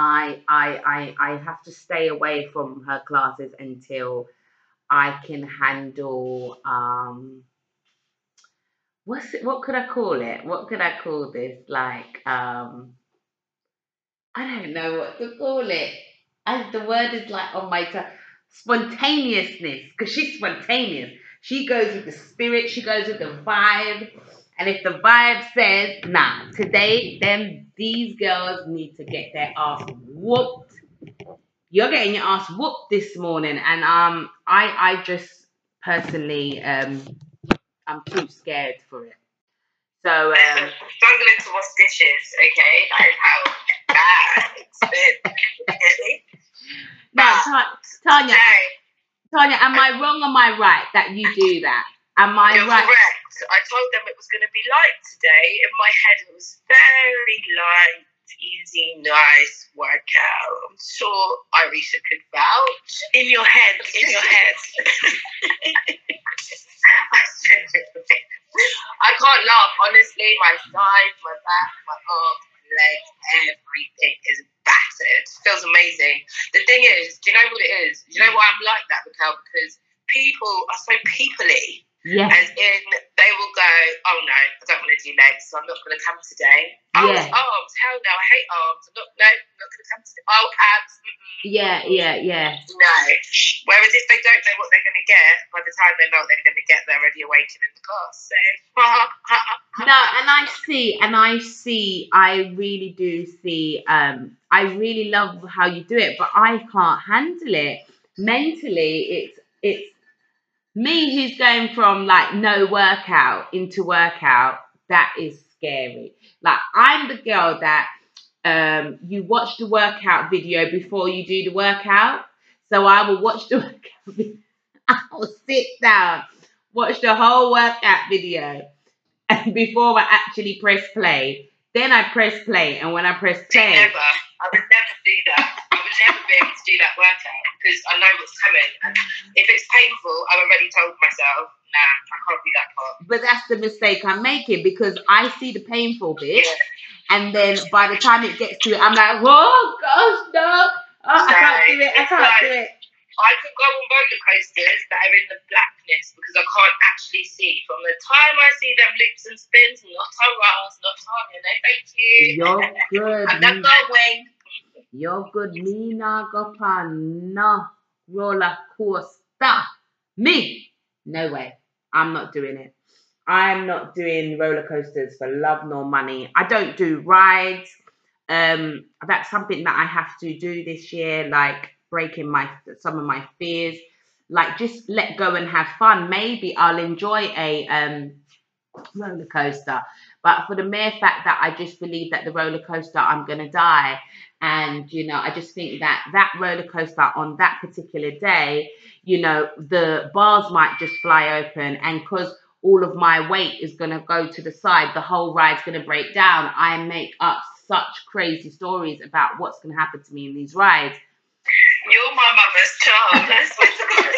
I, I I I have to stay away from her classes until I can handle um what's it what could I call it? What could I call this? Like um I don't know what to call it. As the word is like on my tongue. Spontaneousness, because she's spontaneous. She goes with the spirit, she goes with the vibe. And if the vibe says, nah, today, then these girls need to get their ass whooped. You're getting your ass whooped this morning. And um I I just personally um I'm too scared for it. So um struggling to wash dishes, okay? That is how bad it's been. Now Ta- Tanya, No, Tanya, am I wrong or am I right that you do that? Am I you're right? correct. I told them it was going to be light today. In my head, it was very light, easy, nice workout. I'm sure Irisha could vouch. In your head, in your head. I can't laugh. Honestly, my side, my back, my arms, my legs, everything is battered. Feels amazing. The thing is, do you know what it is? Do you know why I'm like that, Raquel? Because people are so peoply. Yes. As in, they will go, oh no, I don't want to do legs, so I'm not going to come today. Oh, Yeah. arms, hell no, I hate arms. I'm not, no, I'm not going to come today. Oh, abs, mm-mm. Yeah, yeah, yeah. no. Whereas if they don't know what they're going to get, by the time they know they're going to get, they're already awakened in the class. So, No, and I see, and I see, I really do see, um, I really love how you do it, but I can't handle it. Mentally, it's it's me who's going from like no workout into workout, that is scary. Like I'm the girl that um you watch the workout video before you do the workout. So I will watch the workout video. I will sit down, watch the whole workout video before I actually press play. Then I press play, and when I press play, never. I would never do that. I would never be able to do that workout because I know what's coming. And if it's painful, I've already told myself, nah, I can't do that part. but that's the mistake I'm making because I see the painful bit, Yeah. and then by the time it gets to it, I'm like, oh gosh, no, oh, I can't do it, I can't do it. I could go on roller coasters that are in the blackness because I can't actually see. From the time I see them loops and spins, not a Ross, not Tanya, no thank you. You're good. I'm not going. You're good. Me not go on no roller coaster. Me, no way. I'm not doing it. I'm not doing roller coasters for love nor money. I don't do rides. Um, that's something that I have to do this year, like breaking my some of my fears. Like just let go and have fun. Maybe I'll enjoy a um roller coaster, but for the mere fact that I just believe that the roller coaster I'm gonna die, and you know I just think that that roller coaster on that particular day, you know the bars might just fly open, and because all of my weight is gonna go to the side, the whole ride's gonna break down. I make up such crazy stories about what's gonna happen to me in these rides. You're my mother's child. I swear to God.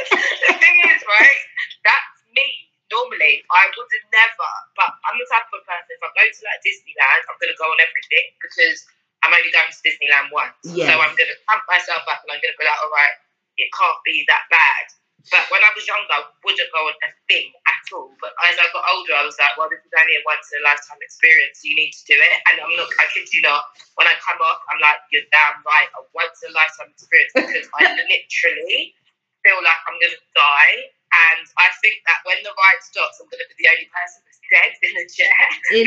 the thing is, right? That's me. Normally, I would have never, but I'm the type of person. If I go to like Disneyland, I'm gonna go on everything because I'm only going to Disneyland once. Yes. So I'm gonna pump myself up and I'm gonna be like, all right, it can't be that bad. But when I was younger, I wouldn't go on a thing at all. But as I got older, I was like, well, this is only a once in a lifetime experience. You need to do it. And I'm not, I kid you not, when I come off, I'm like, you're damn right, a once in a lifetime experience because I literally feel like I'm going to die. And I think that when the ride stops, I'm going to be the only person that's dead in the chair. In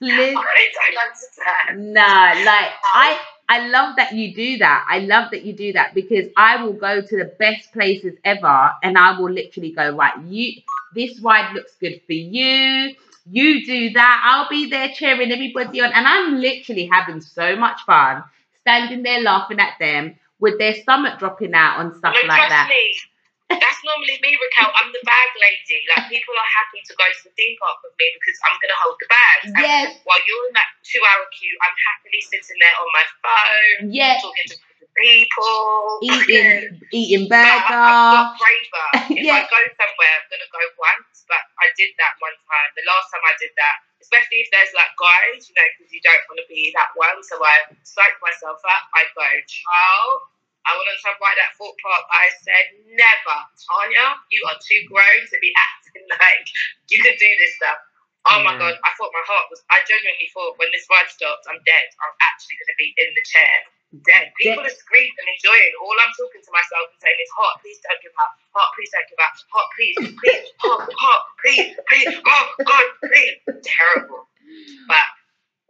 I don't understand. Nah, like I I love that you do that. I love that you do that because I will go to the best places ever and I will literally go, right, you this ride looks good for you. You do that. I'll be there cheering everybody on. And I'm literally having so much fun standing there laughing at them with their stomach dropping out and stuff no, like that. me. That's normally me, Raquel. I'm the bag lady. Like people are happy to go to the theme park with me because I'm gonna hold the bag. And Yes. While you're in that two hour queue, I'm happily sitting there on my phone, Yes. talking to people, Eating eating But I- I've burger. got braver. If Yeah. I go somewhere, I'm gonna go once. But I did that one time. The last time I did that, especially if there's like guys, you know, because you don't want to be that one. So I psych myself up. I go, child, I want to buy that thought part. I said, never, Tanya, you are too grown to be acting like you can do this stuff. Oh my god, I thought my heart was. I genuinely thought when this ride stops, I'm dead. I'm actually going to be in the chair, dead. People are screaming and enjoying. All I'm talking to myself and saying is, "Heart, please don't give up. Heart, please don't give up. Heart, please, please, heart, heart, please, please, oh God, please." Terrible. But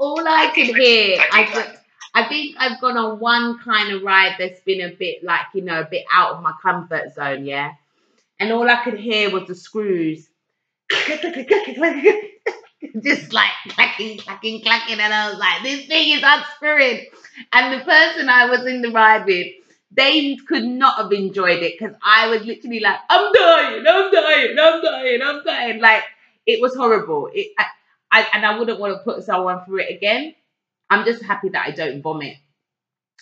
All I I could hear, I I, I think I've gone on one kind of ride that's been a bit like, you know, a bit out of my comfort zone, yeah. And all I could hear was the screws. Just like clacking, clacking, clacking. And I was like, this thing is unscrewing. And the person I was in the ride with, they could not have enjoyed it because I was literally like, I'm dying, I'm dying, I'm dying, I'm dying. Like, it was horrible. It, I, I, and I wouldn't want to put someone through it again. I'm just happy that I don't vomit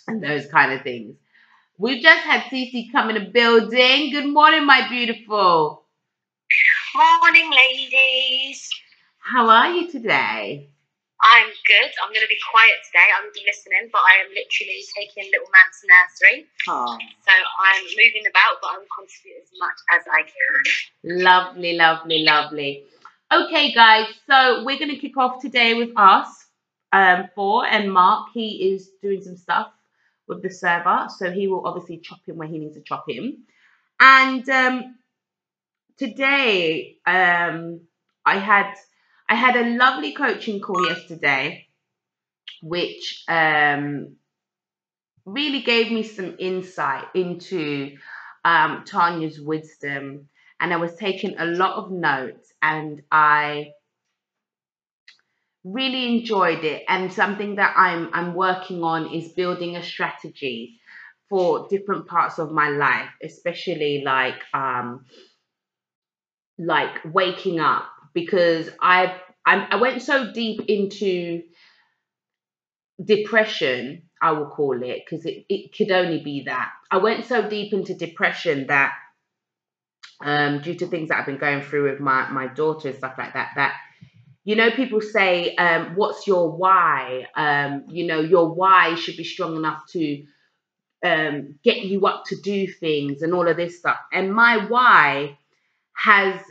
and those kind of things. We've just had Cece come in the building. Good morning, my beautiful. Morning, ladies. How are you today? I'm good. I'm going to be quiet today. I'm going to be listening, but I am literally taking little man to nursery. Oh, So I'm moving about, but I will contribute as much as I can. lovely, lovely, lovely. Okay, guys, so we're going to kick off today with us, um, for. and Mark. He is doing some stuff with the server, so he will obviously chop him where he needs to chop him. And um, today, um, I had I had a lovely coaching call yesterday, which um, really gave me some insight into um, Tanya's wisdom, and I was taking a lot of notes, and I really enjoyed it. And something that I'm I'm working on is building a strategy for different parts of my life, especially like um, like waking up because I I, I went so deep into depression, I will call it, because it, it could only be that. I went so deep into depression that um due to things that I've been going through with my, my daughter and stuff like that, that you know, people say, um, what's your why? Um, you know, your why should be strong enough to um get you up to do things and all of this stuff. And my why has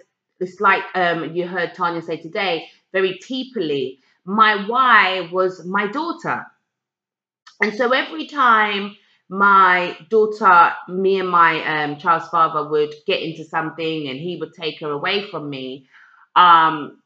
it's like um you heard Tanya say today, very teepily, my why was my daughter. And so every time my daughter, me and my um, child's father would get into something and he would take her away from me, um,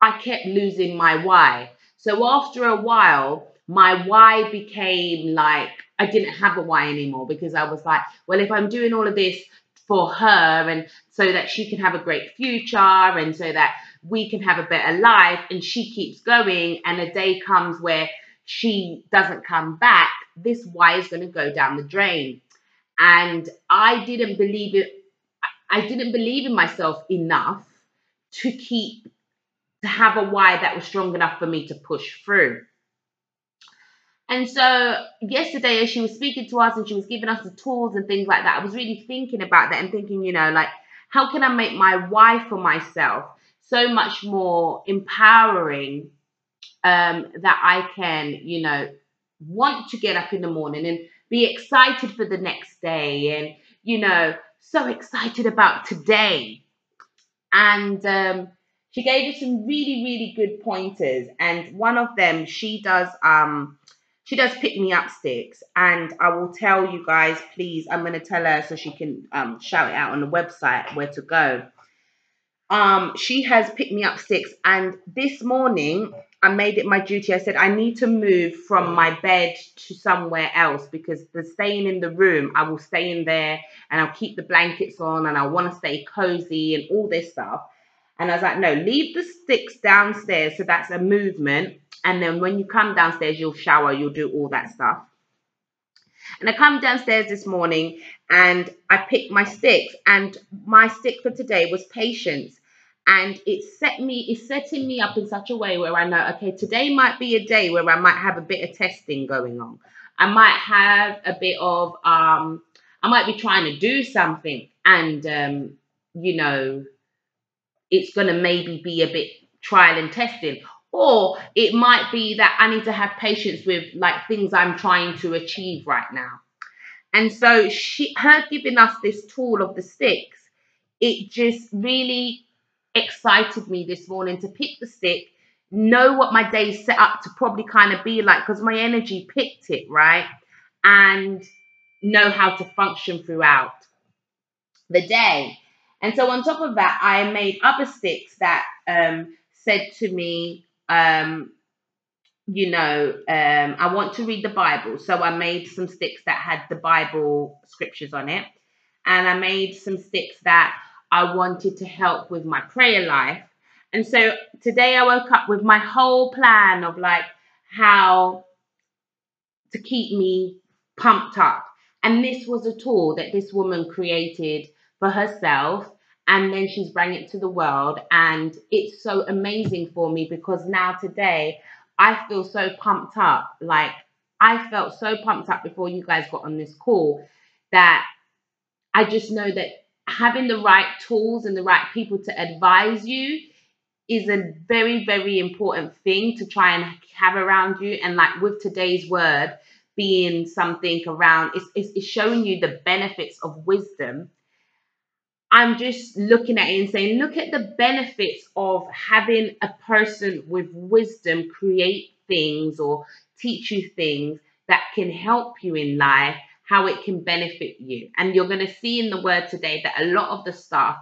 I kept losing my why. So after a while, my why became like I didn't have a why anymore because I was like, well, if I'm doing all of this for her and so that she can have a great future and so that we can have a better life and she keeps going and a day comes where she doesn't come back, this why is going to go down the drain. And I didn't believe it. I didn't believe in myself enough to keep to have a why that was strong enough for me to push through. And so yesterday, as she was speaking to us and she was giving us the tools and things like that, I was really thinking about that and thinking, you know, like, how can I make my why for myself so much more empowering um, that I can, you know, want to get up in the morning and be excited for the next day and, you know, so excited about today. And um, she gave us some really, really good pointers. And one of them, she does, um, she does pick me up sticks. And I will tell you guys, please, I'm going to tell her so she can um, shout it out on the website where to go. Um, she has picked me up sticks. And this morning, I made it my duty. I said, I need to move from my bed to somewhere else because the staying in the room, I will stay in there and I'll keep the blankets on and I want to stay cozy and all this stuff. And I was like, no, leave the sticks downstairs. So that's a movement. And then when you come downstairs, you'll shower, you'll do all that stuff. And I come downstairs this morning and I picked my sticks. And my stick for today was patience. And it set me, it's setting me up in such a way where I know, okay, today might be a day where I might have a bit of testing going on. I might have a bit of, um, I might be trying to do something and, um, you know, it's going to maybe be a bit trial and testing. Or it might be that I need to have patience with like things I'm trying to achieve right now. And so she her giving us this tool of the sticks, it just really excited me this morning to pick the stick, know what my day's set up to probably kind of be like, because my energy picked it, right? And know how to function throughout the day. And so on top of that, I made other sticks that um, said to me, um, you know, um, I want to read the Bible. So I made some sticks that had the Bible scriptures on it. And I made some sticks that I wanted to help with my prayer life. And so today I woke up with my whole plan of like how to keep me pumped up. And this was a tool that this woman created for herself and then she's bring it to the world and it's so amazing for me because now today I feel so pumped up. Like I felt so pumped up before you guys got on this call that I just know that having the right tools and the right people to advise you is a very very important thing to try and have around you. And like with today's word being something around it's, it's, it's showing you the benefits of wisdom I'm just looking at it and saying, look at the benefits of having a person with wisdom create things or teach you things that can help you in life, how it can benefit you. And you're going to see in the word today that a lot of the stuff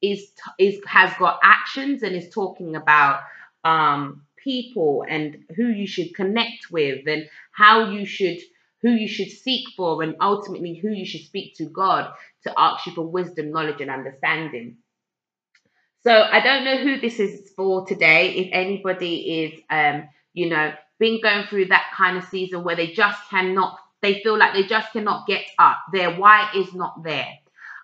is is has got actions and is talking about um people and who you should connect with and how you should who you should seek for and ultimately who you should speak to God to ask you for wisdom, knowledge, and understanding. So I don't know who this is for today. If anybody is, um, you know, been going through that kind of season where they just cannot, they feel like they just cannot get up. Their why is not there.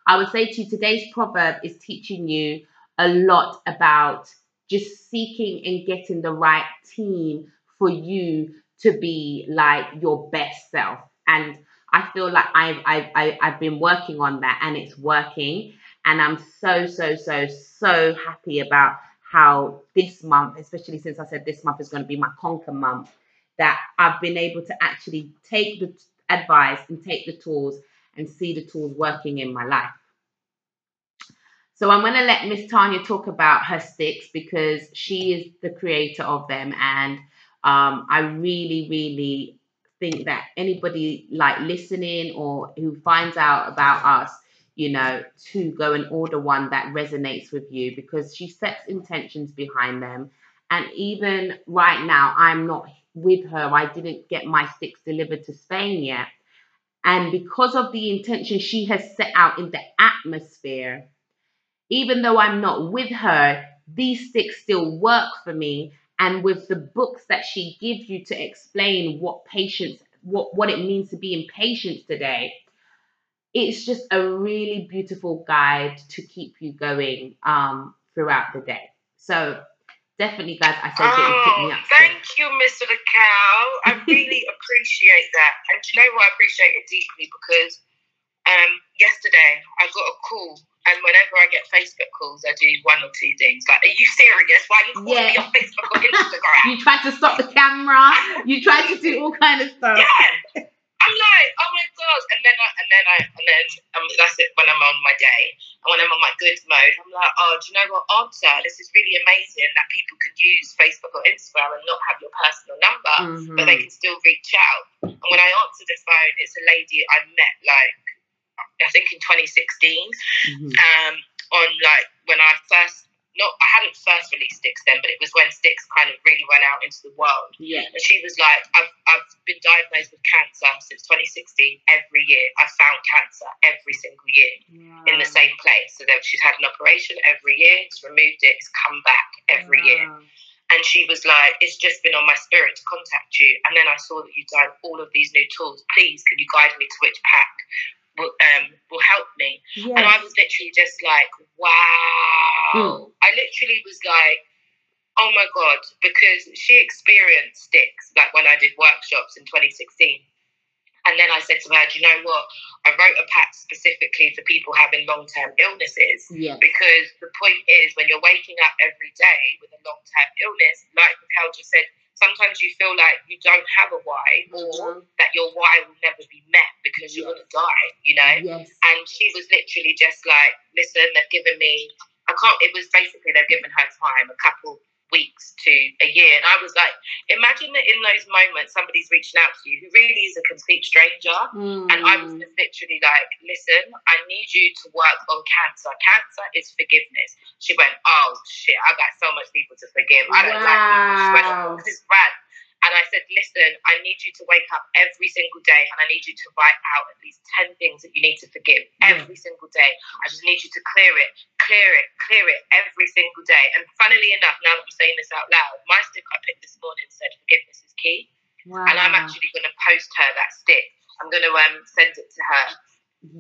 I would say to you, today's proverb is teaching you a lot about just seeking and getting the right team for you to be like your best self. And I feel like I've, I've, I've been working on that and it's working. And I'm so, so, so, so happy about how this month, especially since I said this month is going to be my conquer month, that I've been able to actually take the advice and take the tools and see the tools working in my life. So I'm going to let Miss Tanya talk about her sticks because she is the creator of them and um, I really, really think that anybody like listening or who finds out about us, you know, to go and order one that resonates with you because she sets intentions behind them. And even right now, I'm not with her. I didn't get my sticks delivered to Spain yet. And because of the intention she has set out in the atmosphere, even though I'm not with her, these sticks still work for me and with the books that she gives you to explain what patience what what it means to be in patience today it's just a really beautiful guide to keep you going um throughout the day so definitely guys i say get you pick me Oh, up thank you, Mr. the Cow. I really appreciate that. And do you know what? I appreciate it deeply because um, yesterday I got a call, and whenever I get Facebook calls, I do one or two things. Like, are you serious? Why are you calling me on Facebook or Instagram? you tried to stop the camera you tried to do all kind of stuff yeah. I'm like, oh my god, and then I, and then I, and then um, that's it when I'm on my day, and when I'm on my good mode, I'm like, oh, do you know what, answer? This is really amazing that people can use Facebook or Instagram and not have your personal number, but they Mhm. can still reach out. And when I answer the phone, it's a lady I met like I think in 2016, Mhm. um, on like when I first not I hadn't first released Sticks then, but it was when Sticks kind of really went out into the world. yeah And she was like, I've, I've been diagnosed with cancer since 2016. Every year, I've found cancer every single year in the same place. So that she's had an operation every year, it's removed it, it's come back every year. And she was like, It's just been on my spirit to contact you. And then I saw that you'd done all of these new tools. Please, can you guide me to which pack will, um, will help me? And I was literally just like, Wow. Hmm. I literally was like, Oh my God, because she experienced sticks like when I did workshops in 2016. And then I said to her, Do you know what? I wrote a pack specifically for people having long term illnesses Yes. because the point is when you're waking up every day with a long term illness, like Raquel just said, sometimes you feel like you don't have a why or Mhm. that your why will never be met because you're going to die, you know? Yes. And she was literally just like, listen, they've given me, I can't, it was basically they've given her time, a couple weeks to a year. And I was like, imagine that in those moments somebody's reaching out to you who really is a complete stranger. And I was Mm. just literally like, listen, I need you to work on cancer. Cancer is forgiveness. She went, oh shit, I got so much people to forgive. I don't like people. She went, Wow. "Oh, this is bad. And I said, listen, I need you to wake up every single day and I need you to write out at least 10 things that you need to forgive Yeah. every single day. I just need you to clear it, clear it, clear it every single day. And funnily enough, now that I'm saying this out loud, my stick I picked this morning said forgiveness is key Wow. and I'm actually going to post her that stick. I'm going to um, send it to her,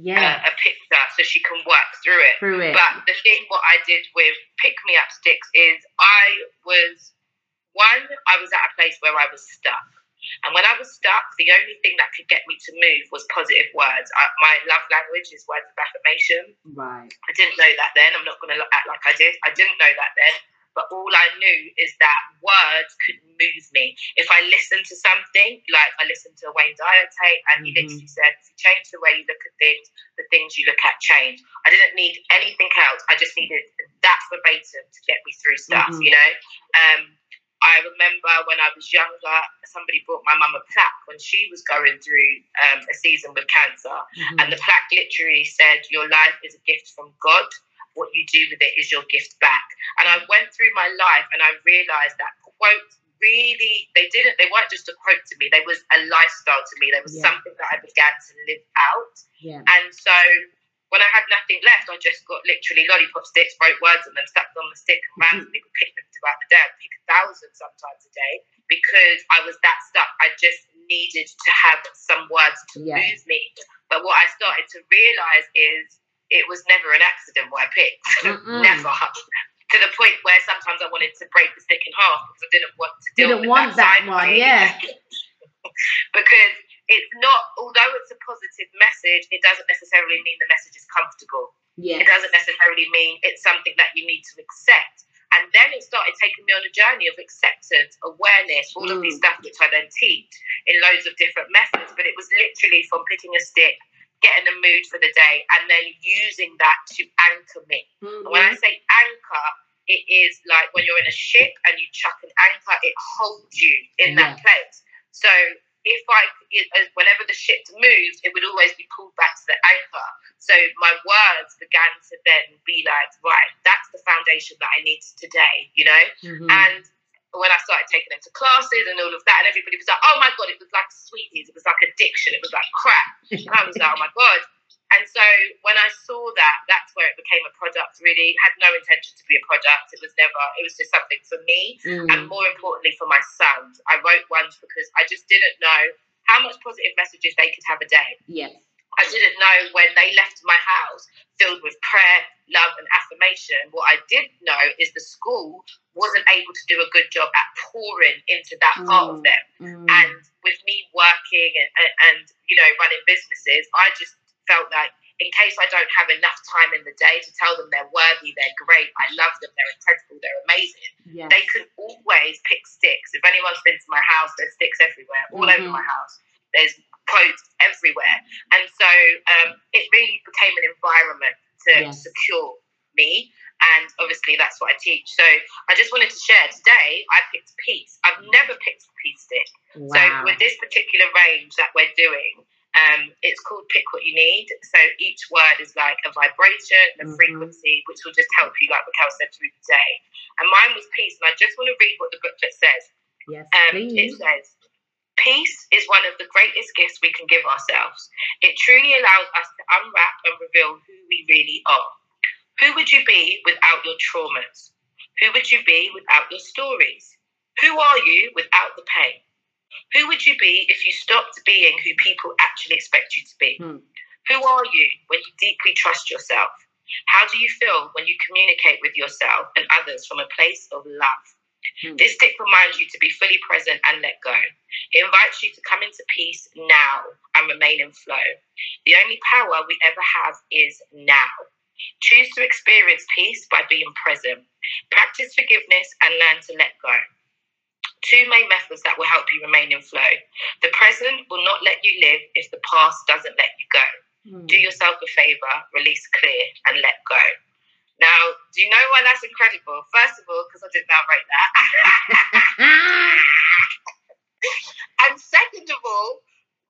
yeah. uh, a picture, so she can work through it. through it. But the thing, what I did with pick me up sticks is I was one, I was at a place where I was stuck. And when I was stuck, the only thing that could get me to move was positive words. I, my love language is words of affirmation. right. I didn't know that then. I'm not going to act like I did. I didn't know that then. But all I knew is that words could move me. If I listened to something, like I listened to a Wayne Dyer tape, and he Mhm. literally said, if you change the way you look at things, the things you look at change. I didn't need anything else. I just needed that verbatim to get me through stuff, Mhm. you know? Um, I remember when I was younger, somebody brought my mum a plaque when she was going through um, a season with cancer. Mhm. And the plaque literally said, Your life is a gift from God. What you do with it is your gift back. And I went through my life and I realized that quote really, they didn't, they weren't just a quote to me, they was a lifestyle to me. There was Yeah. something that I began to live out. yeah. And so when I had nothing left, I just got literally lollipop sticks, wrote words on them, stuck them on the stick, and randomly would pick them throughout the day. I'd pick a thousand sometimes a day because I was that stuck. I just needed to have some words to Yeah. move me. But what I started to realize is it was never an accident what I picked. Never. To the point where sometimes I wanted to break the stick in half because I didn't want to deal Didn't with want that, that one, yeah. because it's not, although it's a positive message, it doesn't necessarily mean the message is comfortable. Yeah. It doesn't necessarily mean it's something that you need to accept. And then it started taking me on a journey of acceptance, awareness, all of these Mm. stuff which I then teach in loads of different methods. But it was literally from picking a stick, getting a mood for the day, and then using that to anchor me. And when I Mhm. say anchor, it is like when you're in a ship and you chuck an anchor, it holds you in that place. So if I, it- whenever the ship moved, it would always be pulled back to the anchor. So my words began to then be like, right, that's the foundation that I need today, you know? Mhm. And when I started taking them to classes and all of that, and everybody was like, oh my God, it was like sweeties, it was like addiction, it was like crap. And I was like, oh my God. And so when I saw that, that's where it became a product, really. Had no intention to be a product. It was never, it was just something for me and Mm. more importantly for my sons. Wrote ones because I just didn't know how much positive messages they could have a day. Yes. I didn't know when they left my house filled with prayer, love, and affirmation. What I did know is the school wasn't able to do a good job at pouring into that part of Mm. them. Mm. And with me working and, and, and you know running businesses, I just felt like in case I don't have enough time in the day to tell them they're worthy, they're great, I love them, they're incredible, they're amazing Yes. they can always pick sticks. If anyone's been to my house, there's sticks everywhere, all over Mhm. my house. There's quotes everywhere. And so um, it really became an environment to Yes. secure me. And obviously, that's what I teach. So I just wanted to share today, I picked peace. I've never picked a peace stick. wow. So with this particular range that we're doing, um, it's called Pick What You Need. So each word is like a vibration, a Mhm. frequency, which will just help you, like Raquel said, through the day. And mine was peace. And I just want to read what the booklet says. yes, Um, it says, Peace is one of the greatest gifts we can give ourselves. It truly allows us to unwrap and reveal who we really are. Who would you be without your traumas? Who would you be without your stories? Who are you without the pain? Who would you be if you stopped being who people actually expect you to be? Hmm. Who are you when you deeply trust yourself? How do you feel when you communicate with yourself and others from a place of love? Hmm. This stick reminds you to be fully present and let go. It invites you to come into peace now and and remain in flow. The only power we ever have is now. Choose to experience peace by being present. Practice forgiveness and learn to let go. Two main methods that will help you remain in flow. The present will not let you live if the past doesn't let you go. Hmm. Do yourself a favor, release clear, and let go. Now, do you know why that's incredible? First of all, because I did narrate that. and second of all,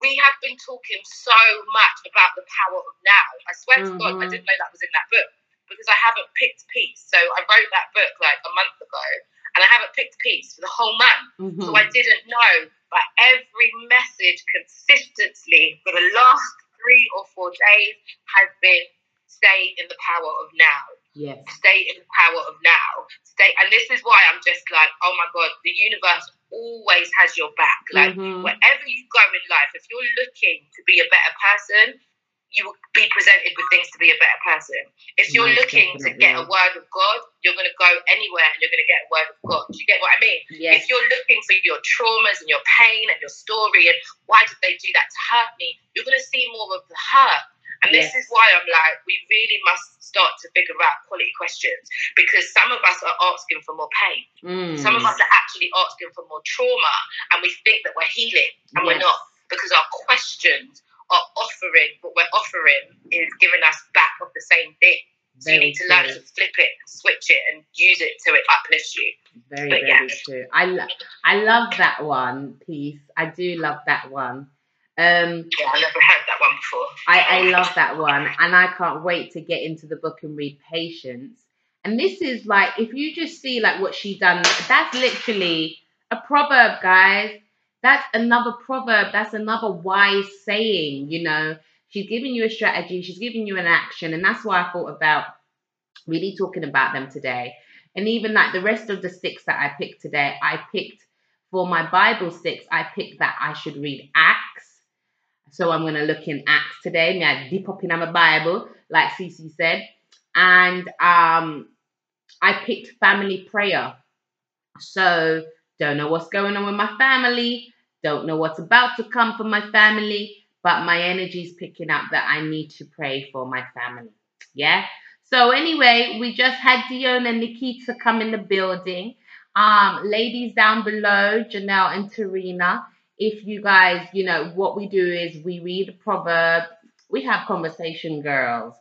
we have been talking so much about the power of now. I swear to God, I Mhm. didn't know that was in that book because I haven't picked peace. So I wrote that book like a month ago, and I haven't picked peace for the whole month. Mhm. So I didn't know, but every message consistently for the last three or four days has been stay in the power of now. Yes. Stay in the power of now. Stay, and this is why I'm just like, oh my god, the universe always has your back. Like Mhm. wherever you go in life, if you're looking to be a better person, you will be presented with things to be a better person. If you're Most looking to get a word of God, you're going to go anywhere and you're going to get a word of God. Do you get what I mean? Yes. If you're looking for your traumas and your pain and your story and why did they do that to hurt me, you're going to see more of the hurt. And this Yes. is why I'm like, we really must start to figure out quality questions because some of us are asking for more pain. Mm. Some of us are actually asking for more trauma and we think that we're healing and we're not because our questions are offering what we're offering is giving us back of the same thing. So you need to learn true. to flip it, switch it, and use it to it uplift you. Very, But very yeah. true. I, lo- I love that one piece. I do love that one. Um, Yeah, I never heard that one before. I, I love that one, and I can't wait to get into the book and read Patience. And this is like, if you just see like what she done, that's literally a proverb, guys. That's another proverb. That's another wise saying. You know, she's giving you a strategy. She's giving you an action, and that's why I thought about really talking about them today. And even like the rest of the six that I picked today, I picked for my Bible sticks, I picked that I should read Acts. So I'm going to look in Acts today. Me I deep up in my Bible, like Cece said. And um, I picked family prayer. So don't know what's going on with my family. Don't know what's about to come for my family. But my energy's picking up that I need to pray for my family. Yeah. So anyway, we just had Dion and Nikita come in the building. Um, ladies down below, Janelle and Tarina if you guys, you know, what we do is we read a proverb, we have conversation girls,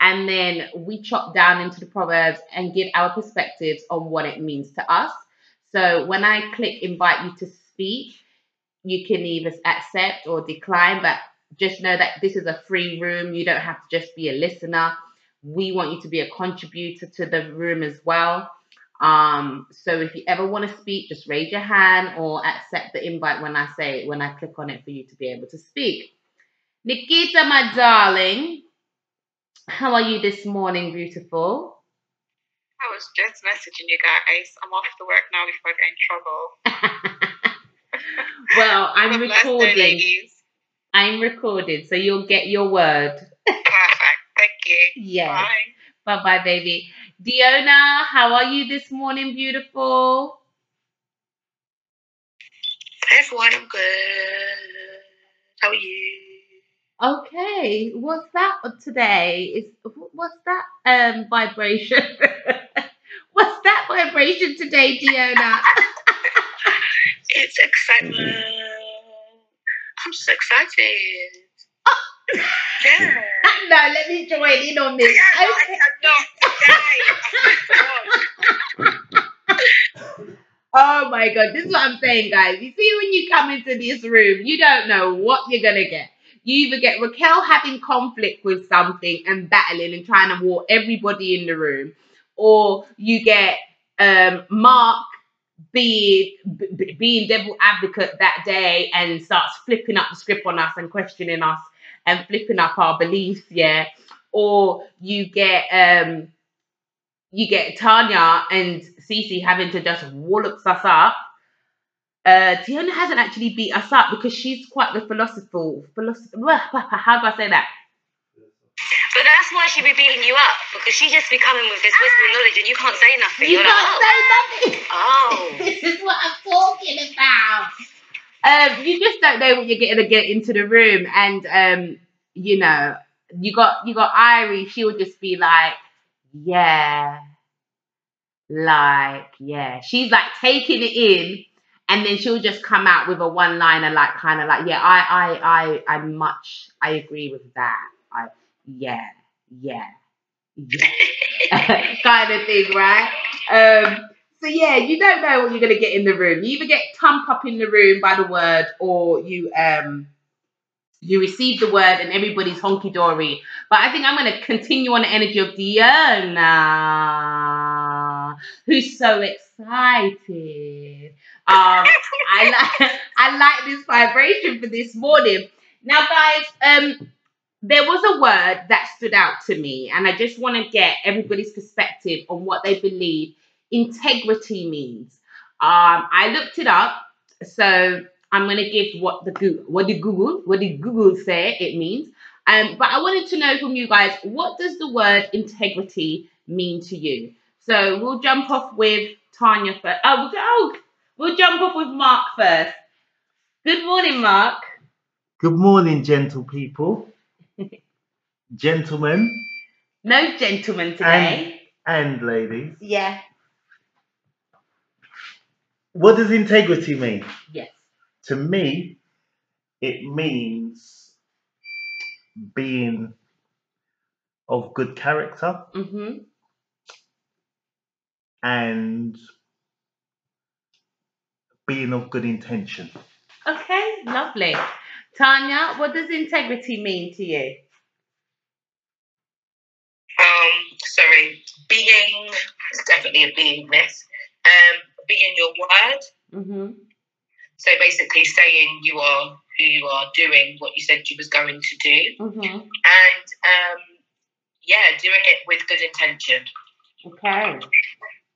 and then we chop down into the proverbs and give our perspectives on what it means to us. So when I click invite you to speak, you can either accept or decline, but just know that this is a free room. You don't have to just be a listener. We want you to be a contributor to the room as well. Um, so if you ever want to speak, just raise your hand or accept the invite when I say when I click on it for you to be able to speak. Nikita, my darling, how are you this morning, beautiful? I was just messaging you guys. I'm off to work now before I get in trouble. well, I'm Have a day, recording. I'm recorded, so you'll get your word. Perfect. Thank you. Yes. Bye. Bye bye, baby. Diona, how are you this morning, beautiful? Everyone, I'm good. How are you? Okay, what's that today? Is what's that um vibration? what's that vibration today, Diona? It's exciting. I'm so excited. Yeah. no, let me join in on this. Yeah, no, I. Oh my god, this is what I'm saying, guys. You see, when you come into this room, you don't know what you're gonna get. You either get Raquel having conflict with something and battling and trying to war everybody in the room, or you get um, Mark being b- being devil advocate that day and starts flipping up the script on us and questioning us and flipping up our beliefs, yeah. Or you get um you get Tanya and Cece having to just wallops us up. Uh, Tiana hasn't actually beat us up because she's quite the philosophical, philosoph- how do I say that? But that's why she be beating you up because she just be coming with this wisdom and knowledge and you can't say nothing. You You're can't like, say nothing. oh, this is what I'm talking about. um, you just don't know what you're getting to get into the room, and um, you know, you got you got Irie. She'll just be like, yeah, like yeah. She's like taking it in, and then she'll just come out with a one liner, like kind of like, yeah, I I I I much I agree with that. Yeah yeah yeah kind of thing, right? Um, so yeah, you don't know what you're gonna get in the room. You either get tump up in the room by the word, or you um you receive the word and everybody's honky dory. But I think I'm gonna continue on the energy of Diana, who's so excited. Um, I like I like this vibration for this morning. Now, guys, um, there was a word that stood out to me, and I just want to get everybody's perspective on what they believe integrity means. Um, I looked it up, so I'm gonna give what the Google, what did Google, what did Google say it means. Um, but I wanted to know from you guys, what does the word integrity mean to you? So we'll jump off with Tanya first. Oh, oh, we'll jump off with Mark first. Good morning, Mark. Good morning, gentle people, gentlemen, No gentlemen today. and ladies. yeah. What does integrity mean? Yes. To me, it means being of good character Mm-hmm. and being of good intention. Okay, lovely. Tanya, what does integrity mean to you? Um, sorry, being it's definitely a beingness. Um, being your word. Mm-hmm. So basically, saying you are who you are, doing what you said you was going to do, Mm-hmm. and um, yeah, doing it with good intention. Okay.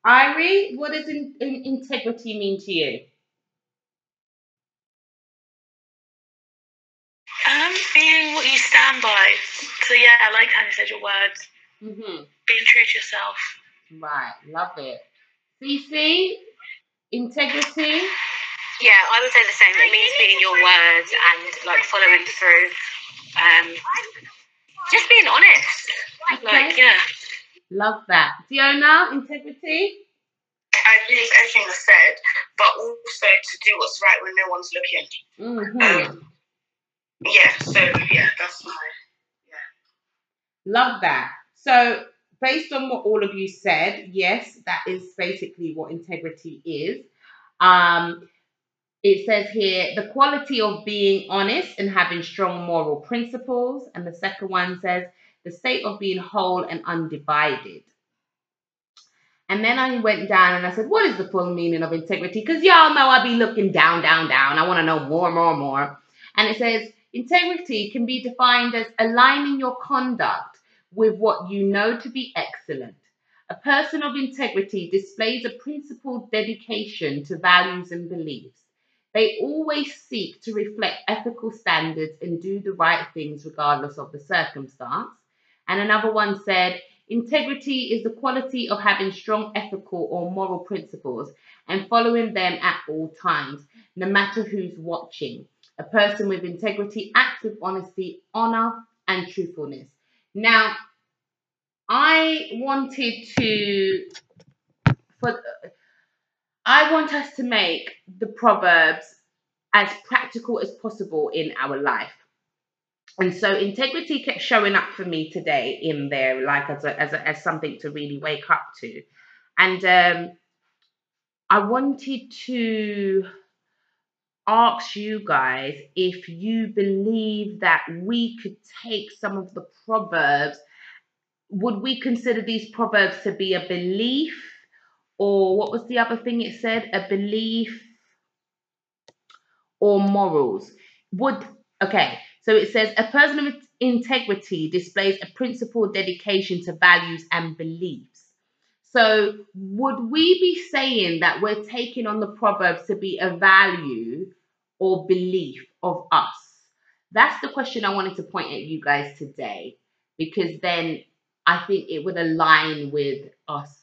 Irie, what does in, in, integrity mean to you? Um, being what you stand by. So yeah, I like how you said your words. Mm-hmm. Being true to yourself. Right, love it. CC, integrity. Yeah, I would say the same. It means being your words and like following through. Um, just being honest. Like, yeah. Love that. Fiona, integrity. I agree with everything I said, but also to do what's right when no one's looking. Mm-hmm. Um, yeah, so yeah, that's my. Love that. So, based on what all of you said, yes, that is basically what integrity is. Um, it says here the quality of being honest and having strong moral principles. And the second one says the state of being whole and undivided. And then I went down and I said, What is the full meaning of integrity? Because y'all know I'll be looking down, down, down. I want to know more, more, more. And it says, Integrity can be defined as aligning your conduct with what you know to be excellent. A person of integrity displays a principled dedication to values and beliefs. They always seek to reflect ethical standards and do the right things regardless of the circumstance. And another one said, Integrity is the quality of having strong ethical or moral principles and following them at all times, no matter who's watching. A person with integrity acts with honesty, honor, and truthfulness. Now, I wanted to, for, I want us to make the proverbs as practical as possible in our life. And so integrity kept showing up for me today in there, like as a, as a, as something to really wake up to. And um, I wanted to ask you guys if you believe that we could take some of the proverbs. Would we consider these proverbs to be a belief, or what was the other thing it said? A belief or morals? Would okay. So it says a person of integrity displays a principled dedication to values and beliefs. So would we be saying that we're taking on the proverbs to be a value or belief of us? That's the question I wanted to point at you guys today, because then I think it would align with us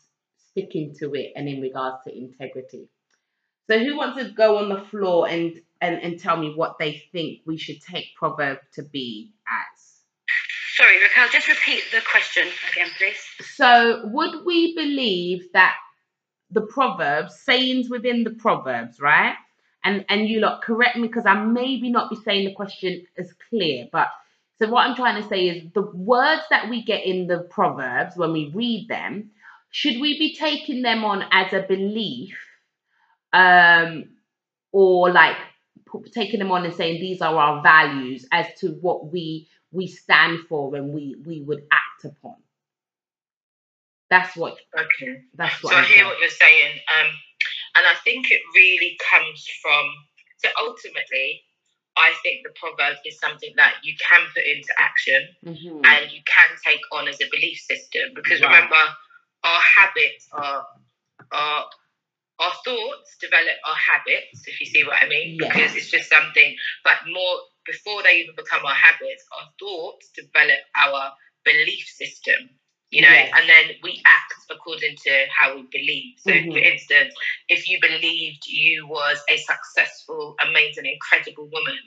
sticking to it and in regards to integrity. So who wants to go on the floor and and, and tell me what they think we should take proverb to be as. Sorry, Raquel, just repeat the question again, please. So, would we believe that the proverbs, sayings within the proverbs, right? And and you lot correct me because I maybe not be saying the question as clear, but so what I'm trying to say is the words that we get in the proverbs when we read them, should we be taking them on as a belief, um, or like taking them on and saying these are our values as to what we we stand for and we we would act upon? That's what Okay. that's what So I I'm hear saying. what you're saying, um, and I think it really comes from. So ultimately, I think the proverb is something that you can put into action Mhm. and you can take on as a belief system. Because Right. remember, our habits are our our thoughts develop our habits. If you see what I mean, Yeah. because it's just something. But more before they even become our habits, our thoughts develop our belief system. You know, Yes. and then we act according to how we believe. So, Mhm. for instance, if you believed you was a successful, amazing, incredible woman,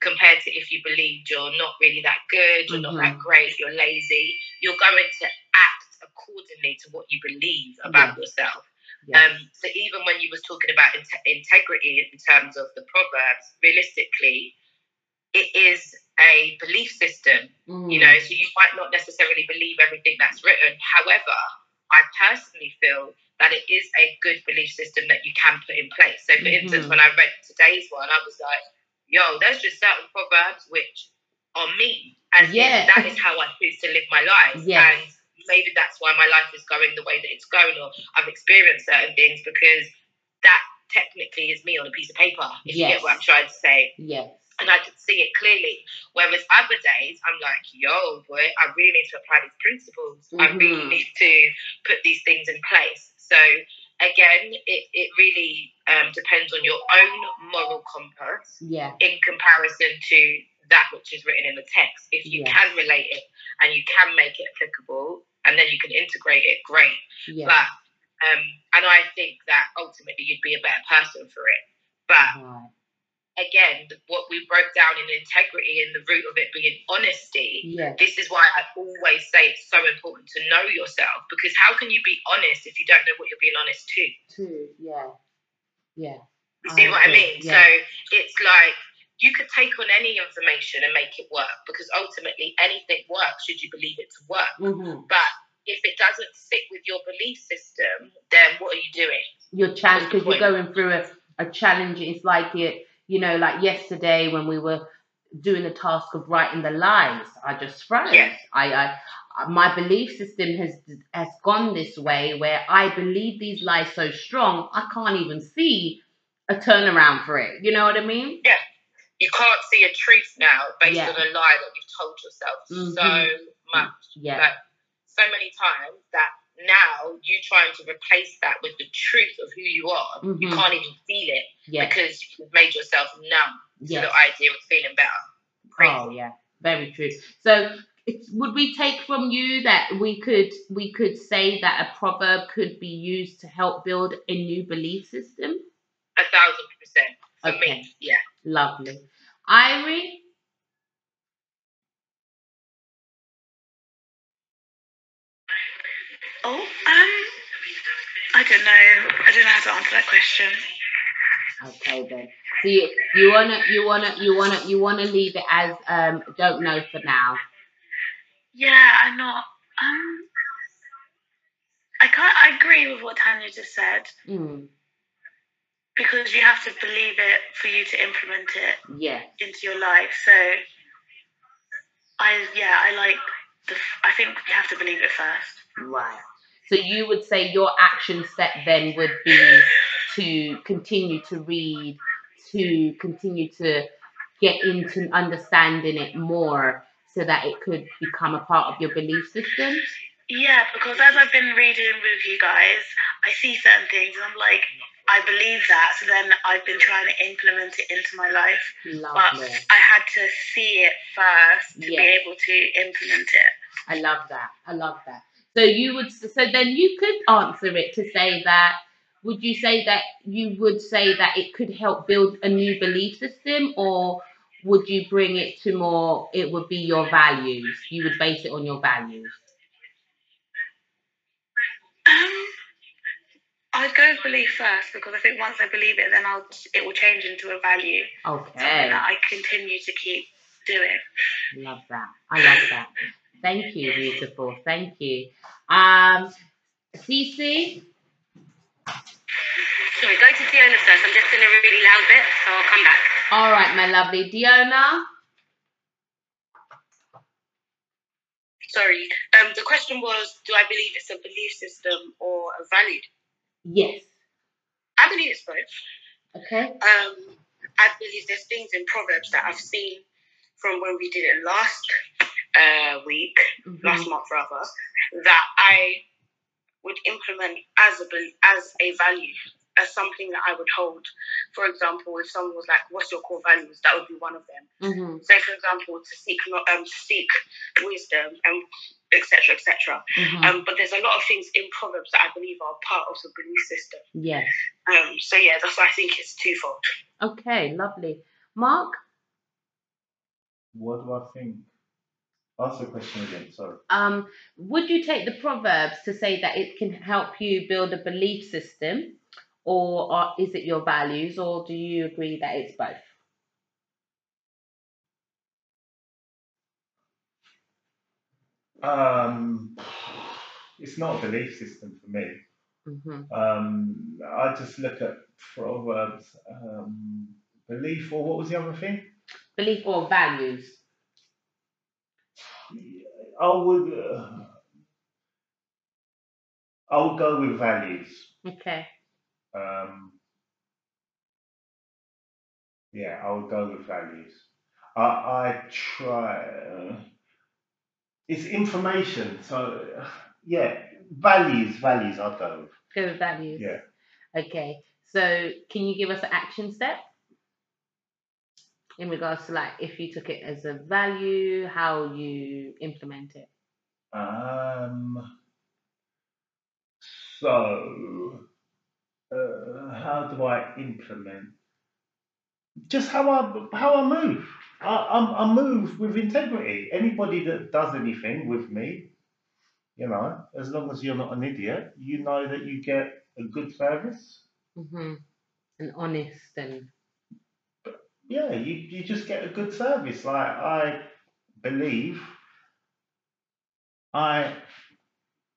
compared to if you believed you're not really that good, you're not that Mhm. great, you're lazy, you're going to act accordingly to what you believe about yourself. Yes. Um, so even when you was talking about inte- integrity in terms of the proverbs, realistically, it is a belief system. You Mm. know, so you might not necessarily believe everything that's written. However, I personally feel that it is a good belief system that you can put in place. So, for instance, Mhm. when I read today's one, I was like, "Yo, there's just certain proverbs which are me, and Yeah. that is how I choose to live my life." Yes. And maybe that's why my life is going the way that it's going, or I've experienced certain things because that technically is me on a piece of paper. If you get what I'm trying to say Yes. And I could see it clearly. Whereas other days, I'm like, yo, boy, I really need to apply these principles. I really need to put these things in place. So again, it, it really um, depends on your own moral compass Yeah. in comparison to that which is written in the text. If you Yeah. can relate it and you can make it applicable and then you can integrate it, great. Yeah. But um, and I think that ultimately you'd be a better person for it. But Right. Again, what we broke down in integrity and the root of it being honesty, Yeah. this is why I always say it's so important to know yourself because how can you be honest if you don't know what you're being honest to? Two. Yeah. Yeah. You I see what I mean? yeah. So it's like you could take on any information and make it work because ultimately anything works should you believe it to work. hmm But if it doesn't sit with your belief system, then what are you doing? You're challenged because you're going through a, a challenge. It's like it, you know, like yesterday when we were doing the task of writing the lies. I just froze. Yeah. I, I, my belief system has has gone this way where I believe these lies so strong I can't even see a turnaround for it. You know what I mean? Yeah. You can't see a truth now based Yeah. on a lie that you've told yourself Mhm. so much. Yeah. like so many times that now you trying to replace that with the truth of who you are, you Mhm. can't even feel it Yeah. because you've made yourself numb to the idea of feeling better. Crazy. Oh yeah, very true. So would we take from you that we could we could say that a proverb could be used to help build a new belief system? A thousand percent. For Okay. me, yeah. Lovely. Irie, Oh, um, I don't know. I don't know how to answer that question. okay then. So you, you wanna you wanna you wanna you wanna leave it as um don't know for now. Yeah, I'm not. Um, I can't. I agree with what Tanya just said Mm, because you have to believe it for you to implement it yes. into your life. So, I yeah, I like the. f- I think you have to believe it first. Right. So you would say your action step then would be to continue to read, to continue to get into understanding it more so that it could become a part of your belief system? Yeah, because as I've been reading with you guys, I see certain things and I'm like, I believe that. So then I've been trying to implement it into my life. But I had to see it first to be able to implement it. I love that. I love that. So you would so then you could answer it to say that would you say that you would say that it could help build a new belief system, or would you bring it to more? It would be your values. You would base it on your values. Um, I'd go with belief first because I think once I believe it, then I'll it will change into a value, something Okay, that I continue to keep doing. love that. I love that. Thank you, beautiful. Thank you. Um, Cece. Sorry, go to Fiona first. I'm just in a really loud bit, so I'll come back. All right, my lovely Diona. Sorry. Um, the question was, do I believe it's a belief system or a value? Yes. I believe it's both. Okay. Um, I believe there's things in Proverbs that I've seen from when we did it last uh, week, Mhm. last month rather, that I would implement as a as a value, as something that I would hold. For example, if someone was like, "What's your core values?" That would be one of them. Mhm. So, for example, to seek no- um, to seek wisdom and etc. etc. Mhm. Um, but there's a lot of things in Proverbs that I believe are part of the belief system. Yes. Um, so yeah, that's why I think it's twofold. Okay. Lovely. Mark. What do I think? Ask the question again. Sorry. Um, would you take the proverbs to say that it can help you build a belief system, or are, is it your values, or do you agree that it's both? Um, it's not a belief system for me. hmm Um, I just look at proverbs, um, belief, or what was the other thing? Belief or values? I would. Uh, I would go with values. Okay. Um, yeah, I would go with values. I, I try. Uh, it's information, so uh, yeah, values, values. I'd go with. Go with values. Yeah. Okay. So, can you give us an action step in regards to like if you took it as a value, how you implement it? Um. So, uh, how do I implement? Just how I how I move. I, I, I move with integrity. Anybody that does anything with me, you know, as long as you're not an idiot, you know that you get a good service. hmm And honest and Yeah, you, you just get a good service. Like I believe, I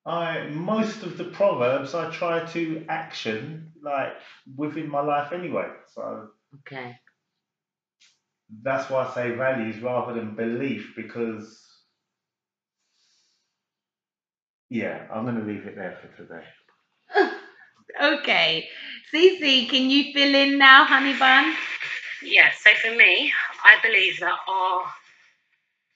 I most of the proverbs I try to action like within my life anyway. So okay. that's why I say values rather than belief because yeah, I'm gonna leave it there for today. Okay. Cece, can you fill in now, honey bun? Yeah, so for me, I believe that our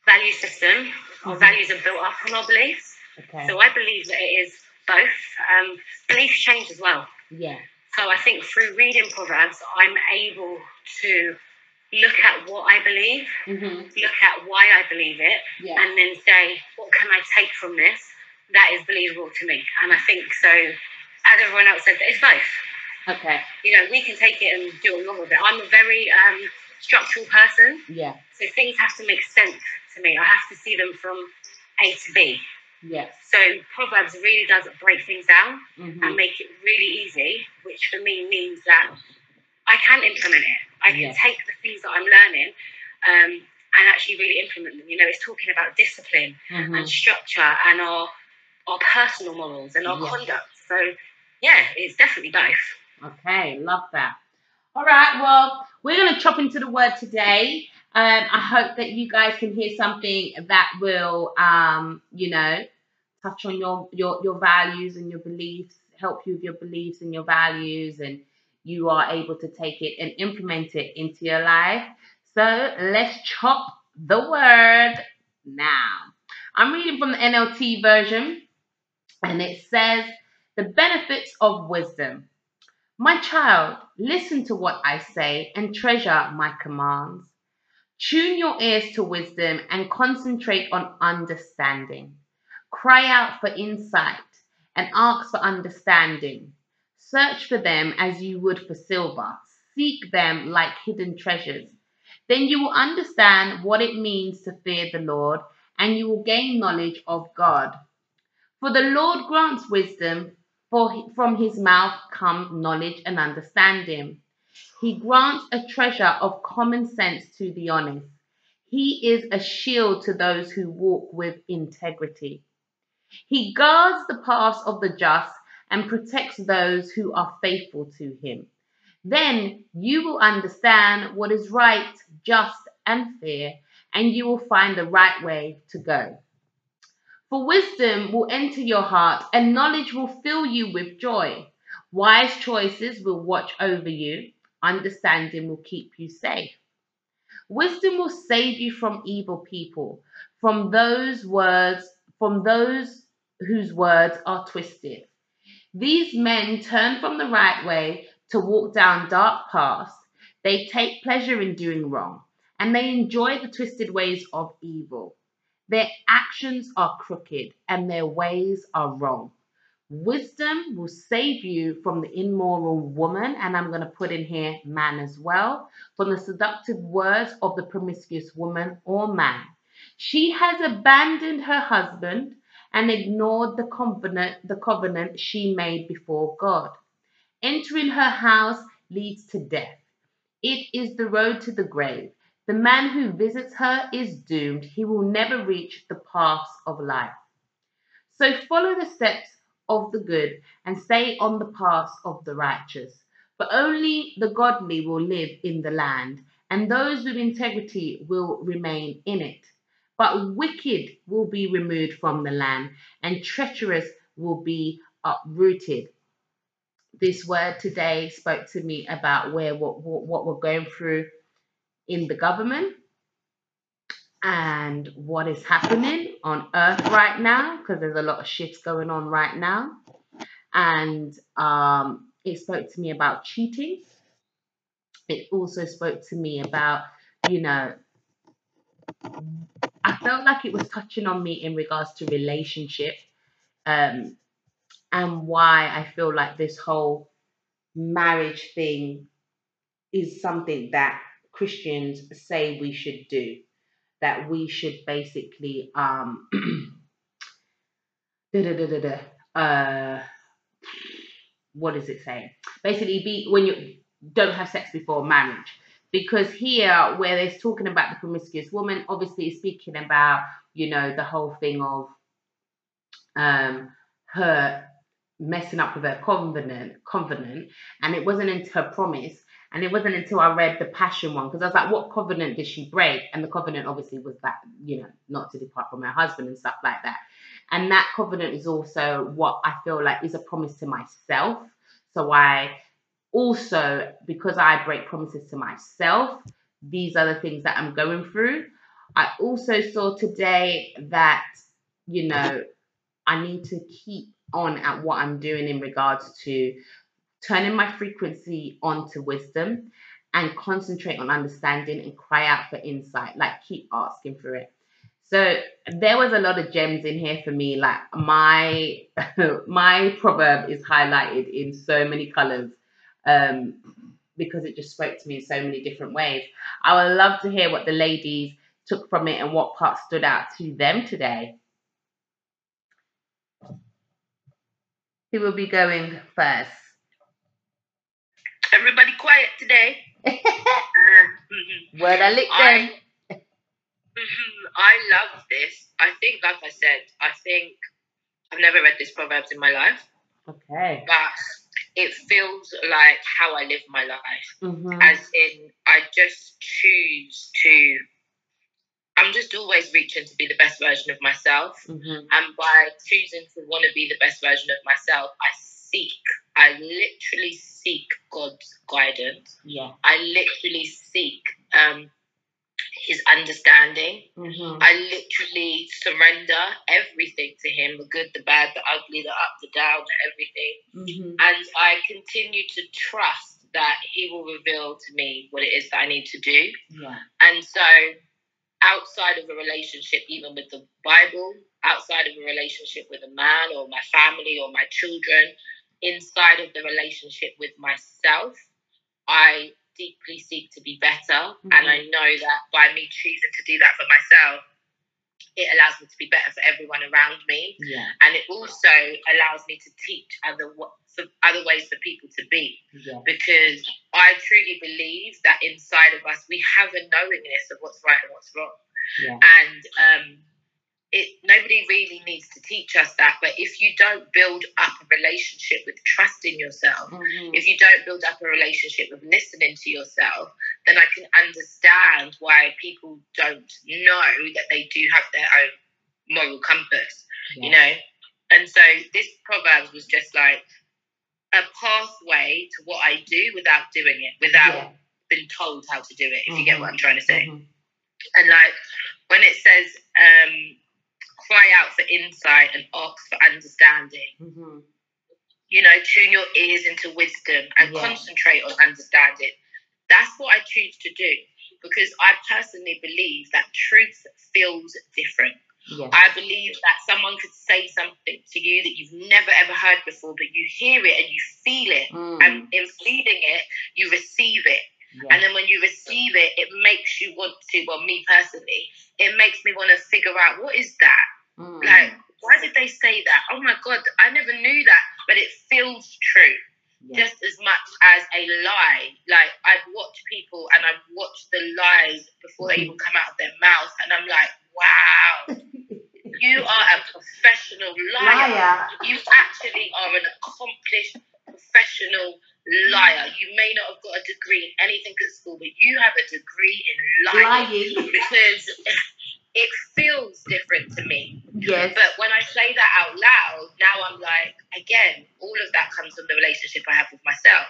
value system, our Mhm. values are built up on our beliefs. Okay. So I believe that it is both. Um, beliefs change as well. yeah. So I think through reading Proverbs, I'm able to look at what I believe, hmm look at why I believe it, Yeah. and then say, what can I take from this that is believable to me? And I think so, as everyone else said, it's both. Okay. You know, we can take it and do want with it. I'm a very um, structural person, Yeah. so things have to make sense to me. I have to see them from A to B. Yes. So Proverbs really does break things down hmm and make it really easy, which for me means that I can implement it. I can Yeah. take the things that I'm learning um, and actually really implement them. You know, it's talking about discipline hmm and structure and our our personal morals and our Yeah. conduct. So yeah, it's definitely both. Okay, love that. All right, well, we're going to chop into the word today. Um, I hope that you guys can hear something that will, um, you know, touch on your, your your values and your beliefs, help you with your beliefs and your values, and you are able to take it and implement it into your life. So let's chop the word now. I'm reading from the NLT version, and it says, The benefits of wisdom. My child, listen to what I say and treasure my commands. Tune your ears to wisdom and concentrate on understanding. Cry out for insight and ask for understanding. Search for them as you would for silver. Seek them like hidden treasures. Then you will understand what it means to fear the Lord, and you will gain knowledge of God. For the Lord grants wisdom, for from his mouth come knowledge and understanding. He grants a treasure of common sense to the honest. He is a shield to those who walk with integrity. He guards the paths of the just and protects those who are faithful to him. Then you will understand what is right, just, and fair, and you will find the right way to go. For wisdom will enter your heart, and knowledge will fill you with joy. Wise choices will watch over you, understanding will keep you safe. Wisdom will save you from evil people, from those words, from those whose words are twisted. These men turn from the right way to walk down dark paths. They take pleasure in doing wrong, and they enjoy the twisted ways of evil. Their actions are crooked, and their ways are wrong. Wisdom will save you from the immoral woman, and I'm going to put in here man as well, from the seductive words of the promiscuous woman or man. She has abandoned her husband and ignored the covenant, the covenant she made before God. Entering her house leads to death. It is the road to the grave. The man who visits her is doomed. He will never reach the paths of life. So follow the steps of the good and stay on the paths of the righteous. For only the godly will live in the land, and those with integrity will remain in it. But wicked will be removed from the land, and treacherous will be uprooted. This word today spoke to me about where what, what, what we're going through in the government and what is happening on earth right now because there's a lot of shifts going on right now. And um, it spoke to me about cheating. It also spoke to me about you know i felt like it was touching on me in regards to relationship um, and why i feel like this whole marriage thing is something that christians say we should do that we should basically um da, da, da, da, da, uh what does it saying? Basically be when you don't have sex before marriage. Because here where they're talking about the promiscuous woman, obviously speaking about, you know, the whole thing of um her messing up with her covenant covenant and it wasn't into her promise and it wasn't until I read the Passion one, because I was like, what covenant did she break? And the covenant obviously was that, you know, not to depart from her husband and stuff like that. And that covenant is also what I feel like is a promise to myself. So I also, because I break promises to myself, these are the things that I'm going through. I also saw today that, you know, I need to keep on at what I'm doing in regards to turning my frequency onto wisdom and concentrate on understanding and cry out for insight, like keep asking for it. So there was a lot of gems in here for me. Like my my proverb is highlighted in so many colors um, because it just spoke to me in so many different ways. I would love to hear what the ladies took from it and what part stood out to them today. Who will be going first? Everybody quiet today. Word I licked I, them. Mhm, I love this. I think, like I said, I think I've never read this Proverbs in my life, Okay. but it feels like how I live my life. hmm As in, I just choose to. I'm just always reaching to be the best version of myself. hmm And by choosing to want to be the best version of myself, I seek, I literally seek God's guidance. Yeah. I literally seek um, His understanding. hmm I literally surrender everything to Him the good, the bad, the ugly, the up, the down, everything. hmm And I continue to trust that He will reveal to me what it is that I need to do. Yeah. And so, outside of a relationship, even with the Bible, outside of a relationship with a man or my family or my children, inside of the relationship with myself, I deeply seek to be better. And I know that by me choosing to do that for myself, it allows me to be better for everyone around me. Yeah. And it also allows me to teach other other ways for people to be. Yeah. Because I truly believe that inside of us, we have a knowingness of what's right and what's wrong. Yeah. And um, it nobody really needs to teach us that. But if you don't build up a relationship with trust in yourself, Mhm. if you don't build up a relationship with listening to yourself, then I can understand why people don't know that they do have their own moral compass, you know? And so this proverb was just like a pathway to what I do without doing it, without Yeah. being told how to do it, if you get what I'm trying to say. Mhm. And like when it says, um, cry out for insight and ask for understanding, Mhm. you know, tune your ears into wisdom and Yeah. concentrate on understanding. That's what I choose to do because I personally believe that truth feels different. Yeah. I believe that someone could say something to you that you've never ever heard before, but you hear it and you feel it. Mm. And in feeling it, you receive it. Yeah. And then when you receive it, it makes you want to, well, me personally, it makes me want to figure out what is that? Mm. Like, why did they say that? Oh my God, I never knew that. But it feels true yeah. just as much as a lie. Like, I've watched people and I've watched the lies before they even come out of their mouth. And I'm like, wow, you are a professional liar. Liar. You actually are an accomplished professional liar. You may not have got a degree in anything at school, but you have a degree in lying Lying. because it feels different to me. Yes. But when I say that out loud, now I'm like, again, all of that comes from the relationship I have with myself.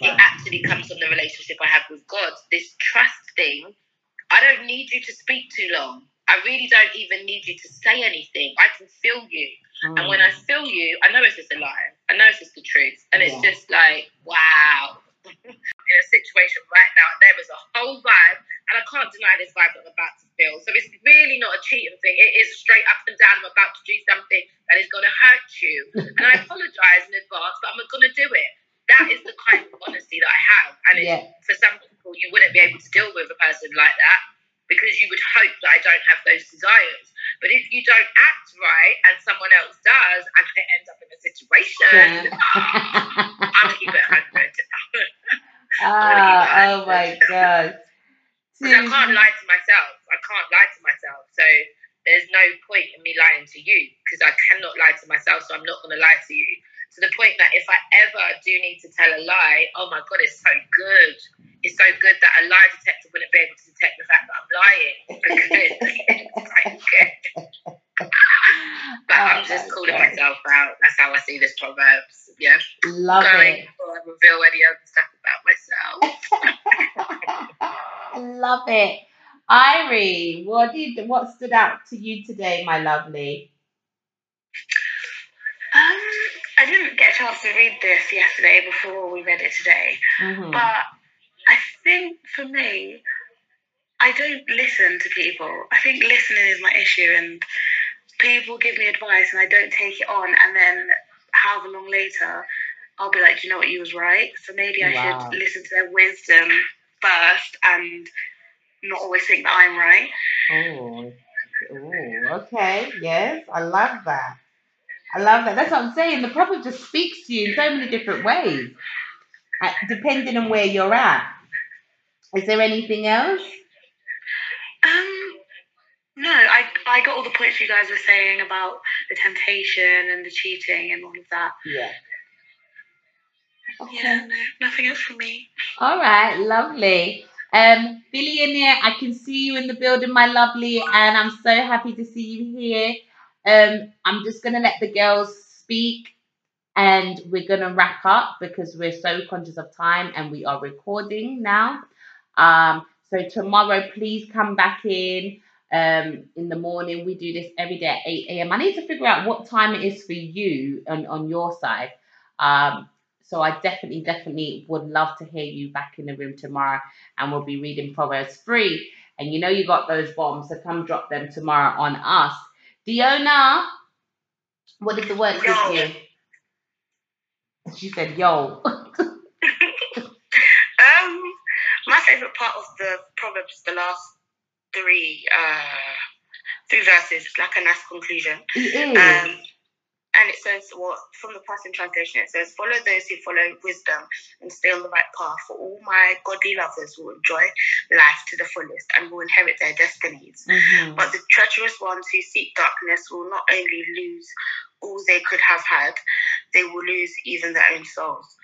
It actually comes from the relationship I have with God. This trust thing, I don't need you to speak too long. I really don't even need you to say anything. I can feel you. And Mm. when I feel you, I know it's just a lie. I know it's just the truth. And it's just like, wow. In a situation right now, there is a whole vibe, and I can't deny this vibe that I'm about to feel. So it's really not a cheating thing. It is straight up and down. I'm about to do something that is going to hurt you. And I apologize in advance, but I'm going to do it. That is the kind of honesty that I have. And it's, Yeah. for some people, you wouldn't be able to deal with a person like that because you would hope that I don't have those desires. But if you don't act right and someone else does, and I end up in a situation, I'm ah, gonna keep it 100. Ah, oh my god. Because I can't lie to myself. I can't lie to myself. So there's no point in me lying to you because I cannot lie to myself. So I'm not going to lie to you. To the point that if I ever do need to tell a lie, oh my God, it's so good. It's so good that a lie detector wouldn't be able to detect the fact that I'm lying. Because it's like, okay. But I'm Oh just my calling God. myself out. That's how I see this Proverbs. Yeah. Love Going it. before I reveal any other stuff about myself. Love it. Irie, what stood out to you today, my lovely? Um, I didn't get a chance to read this yesterday before we read it today, Mhm. but I think for me, I don't listen to people. I think listening is my issue, and people give me advice and I don't take it on, and then however long later, I'll be like, "Do you know what, you was right. So maybe I Wow. should listen to their wisdom first and not always think that I'm right. Oh, oh, okay. Yes, I love that. I love that. That's what I'm saying. The proverb just speaks to you in so many different ways, uh, depending on where you're at. Is there anything else? Um, no, I I got all the points you guys were saying about the temptation and the cheating and all of that. Yeah. Yeah, no, nothing else for me. All right, lovely. Um, billionaire, I can see you in the building, my lovely, and I'm so happy to see you here. Um, I'm just gonna let the girls speak, and we're gonna wrap up because we're so conscious of time and we are recording now. Um, so tomorrow, please come back in. Um, in the morning, we do this every day at 8 a.m. I need to figure out what time it is for you on on your side. Um, so I definitely, definitely would love to hear you back in the room tomorrow, and we'll be reading Proverbs 3. And you know you got those bombs, so come drop them tomorrow on us. Diona, what did the word give you? She said, "Yo." Um, my favorite part of the proverbs, the last three, uh, three verses, it's like a nice conclusion. It is. Um, and it says, what from the Passion Translation, it says, "Follow those who follow wisdom and stay on the right path. For all my godly lovers will enjoy life to the fullest and will inherit their destinies. Mhm. But the treacherous ones who seek darkness will not only lose all they could have had, they will lose even their own souls.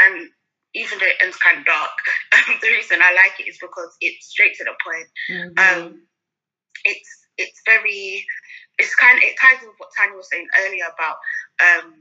And even though it ends kind of dark, the reason I like it is because it's straight to the point. Mhm. Um, it's it's very it's kind of it ties with what Tanya was saying earlier about um,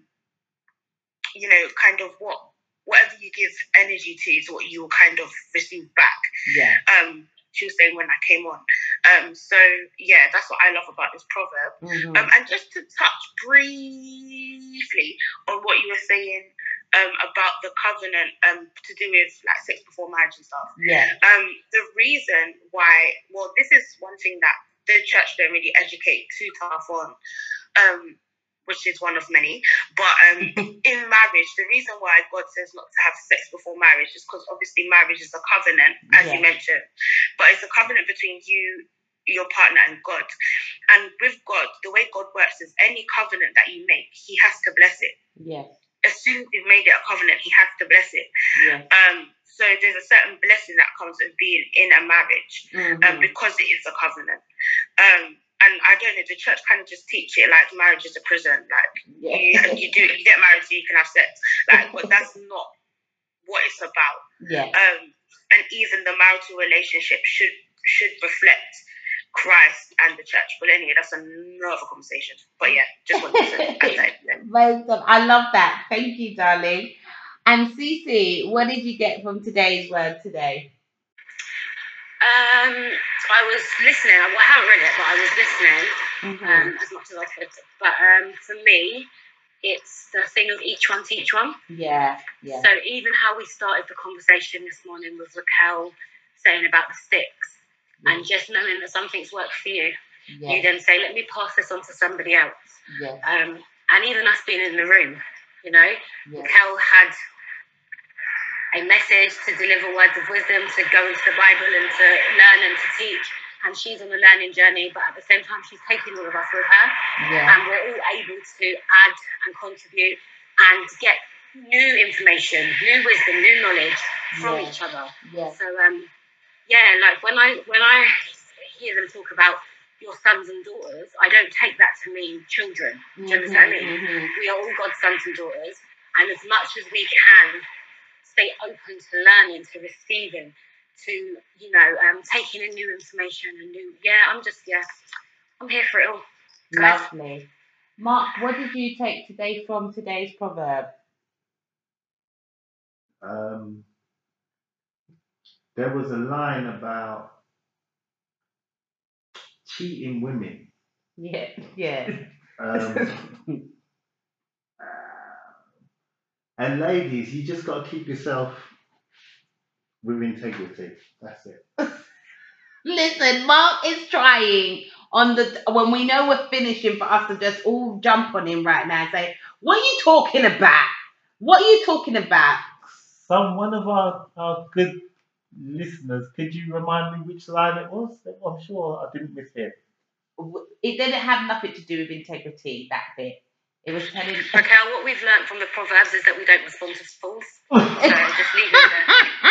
you know kind of what whatever you give energy to is what you will kind of receive back. yeah. Um, she was saying when I came on. Um, so yeah, that's what I love about this proverb. Mhm. Um, and just to touch briefly on what you were saying um, about the covenant um, to do with like sex before marriage and stuff. yeah. Um, the reason why, well, this is one thing that the church don't really educate too tough on, um, which is one of many. But um, in marriage, the reason why God says not to have sex before marriage is because obviously marriage is a covenant, as you mentioned, but it's a covenant between you, your partner, and God. And with God, the way God works is any covenant that you make, He has to bless it. Yeah. As soon as you've made it a covenant, He has to bless it. Yeah. Um, so there's a certain blessing that comes with being in a marriage um, Mhm. because it is a covenant. Um, and I don't know, the church kind of just teach it like marriage is a prison. Like you, Yeah. you do, you get married so you can have sex. Like, but that's not what it's about. Yeah. Um, and even the marital relationship should should reflect Christ and the church. But anyway, that's another conversation. But yeah, just wanted to add that. in. Well done. I love that. Thank you, darling. And Cece, what did you get from today's word today? Um, I was listening. I haven't read it, but I was listening Mhm. um, as much as I could. But um, for me, it's the thing of each one teach one. Yeah. Yeah. So even how we started the conversation this morning with Raquel saying about the sticks and just knowing that something's worked for you, Yeah. you then say, let me pass this on to somebody else. Yeah. Um, and even us being in the room, you know, Yeah. Raquel had a message to deliver words of wisdom, to go into the Bible and to learn and to teach. And she's on a learning journey, but at the same time, she's taking all of us with her. Yeah. And we're all able to add and contribute and get new information, new wisdom, new knowledge from Yeah. each other. Yeah. So um, yeah, like when I when I hear them talk about your sons and daughters, I don't take that to mean children. Do you understand me? Mhm. We are all God's sons and daughters, and as much as we can stay open to learning, to receiving, to you know, um, taking in new information and new. Yeah, I'm just yeah, I'm here for it all. guys. Lovely. Mark, what did you take today from today's proverb? Um, there was a line about cheating women. Yeah. Yeah. Um, and ladies, you just got to keep yourself with integrity. That's it. Listen, Mark is trying on the when we know we're finishing for us to just all jump on him right now and say, "What are you talking about? What are you talking about?" Some one of our, our good listeners, could you remind me which line it was? I'm sure I didn't miss it. It didn't have nothing to do with integrity. That bit. It was telling. Raquel, what we've learned from the proverbs is that we don't respond to fools. So just leave it there.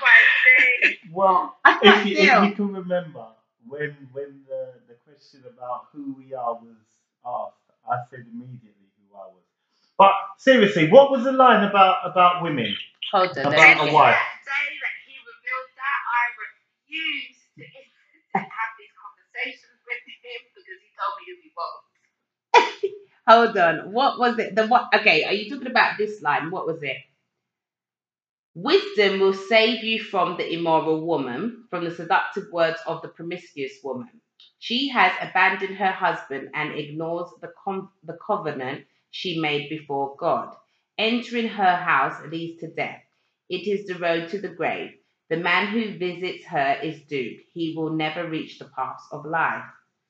My days. well, if you, if you can remember when when the, the question about who we are was asked, I said immediately who I was. But seriously, what was the line about about women? Hold on. About a wife. That day that he revealed that, I refused to, to have these conversations with him because he told me who he was. Hold on. What was it? The what? Okay, are you talking about this line? What was it? Wisdom will save you from the immoral woman, from the seductive words of the promiscuous woman. She has abandoned her husband and ignores the, com- the covenant she made before God. Entering her house leads to death. It is the road to the grave. The man who visits her is doomed. He will never reach the paths of life.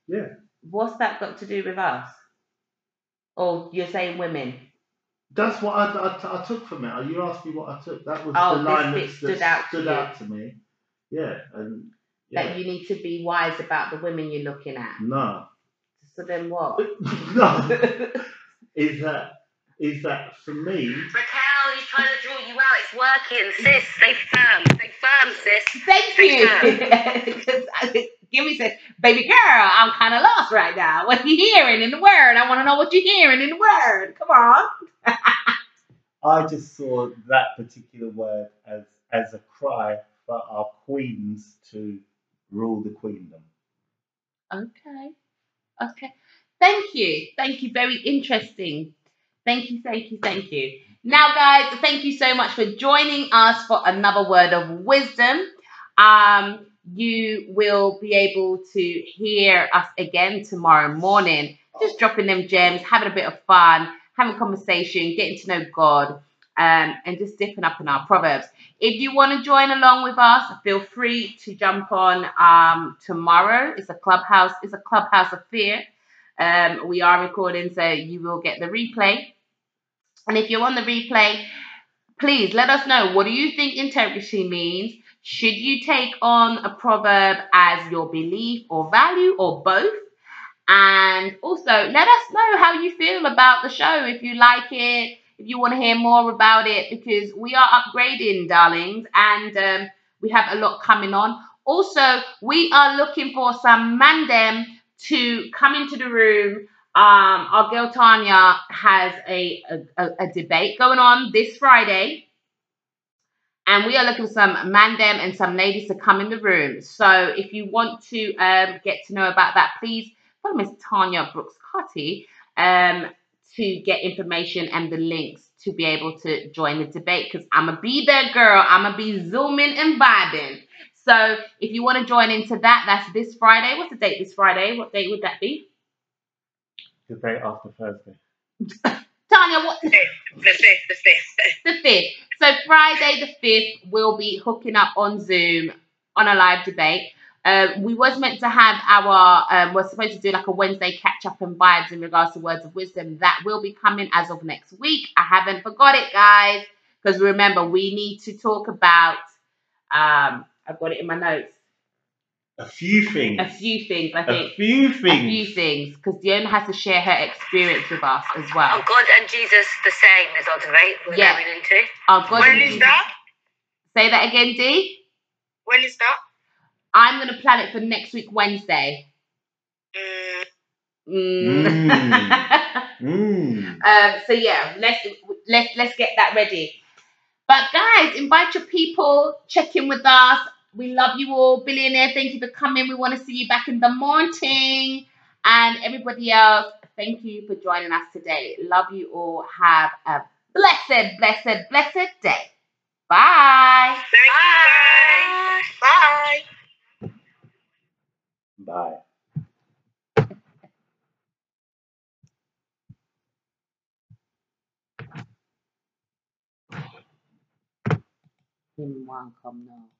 Yeah. What's that got to do with us? Or you're saying women? That's what I, I, I took from it. You asked me what I took. That was Oh, the line that stood out to stood you. out to me. Yeah, and yeah. That you need to be wise about the women you're looking at. no, So then what? no. Is that is that for me? Raquel, he's trying to draw you out. It's working. Sis, stay firm. Stay firm, sis. Thank you. 'Cause I- uh, Give me said, baby girl, I'm kind of lost right now. What you hearing in the word? I want to know what you're hearing in the word. Come on. I just saw that particular word as as a cry for our queens to rule the queendom. Okay. Okay. Thank you. Thank you. Very interesting. Thank you. Thank you. Thank you. Now, guys, thank you so much for joining us for another word of wisdom. Um, you will be able to hear us again tomorrow morning. Just dropping them gems, having a bit of fun, having conversation, getting to know God, um, and just dipping up in our proverbs. If you want to join along with us, feel free to jump on um, tomorrow. It's a clubhouse. It's a clubhouse affair. Um, we are recording, so you will get the replay. And if you're on the replay, please let us know what do you think integrity means. Should you take on a proverb as your belief or value, or both? And also, let us know how you feel about the show. If you like it, if you want to hear more about it, because we are upgrading, darlings, and um, we have a lot coming on. Also, we are looking for some mandem to come into the room. Um, our girl Tanya has a, a, a- debate going on this Friday. And we are looking for some mandem and some ladies to come in the room. So if you want to um, get to know about that, please follow Miss Tanya Brooks Cotty um, to get information and the links to be able to join the debate. Because I'm gonna be there, girl. I'm gonna be zooming and vibing. So if you want to join into that, that's this Friday. What's the date this Friday? What date would that be? The day after Thursday. Tanya, what The fifth, the fifth. the fifth. So Friday the fifth, we'll be hooking up on Zoom on a live debate. Uh, we was meant to have our um, we're supposed to do like a Wednesday catch up and vibes in regards to words of wisdom. That will be coming as of next week. I haven't forgot it, guys, because remember we need to talk about. Um, I've got it in my notes. A few things. A few things, I think. A few things. A few things, because Diona has to share her experience with us as Oh, well. God and Jesus, the same is our debate we're Yeah. going into. Our God When and is Jesus- that? Say that again, D. When is that? I'm gonna plan it for next week, Wednesday. Mm, Mm. Mm. um, so yeah, let's let's let's get that ready. But guys, invite your people, check in with us. We love you all, billionaire. Thank you for coming. We want to see you back in the morning. And everybody else, thank you for joining us today. Love you all. Have a blessed, blessed, blessed day. Bye. thank you, guys. Bye. Bye. Him one come now.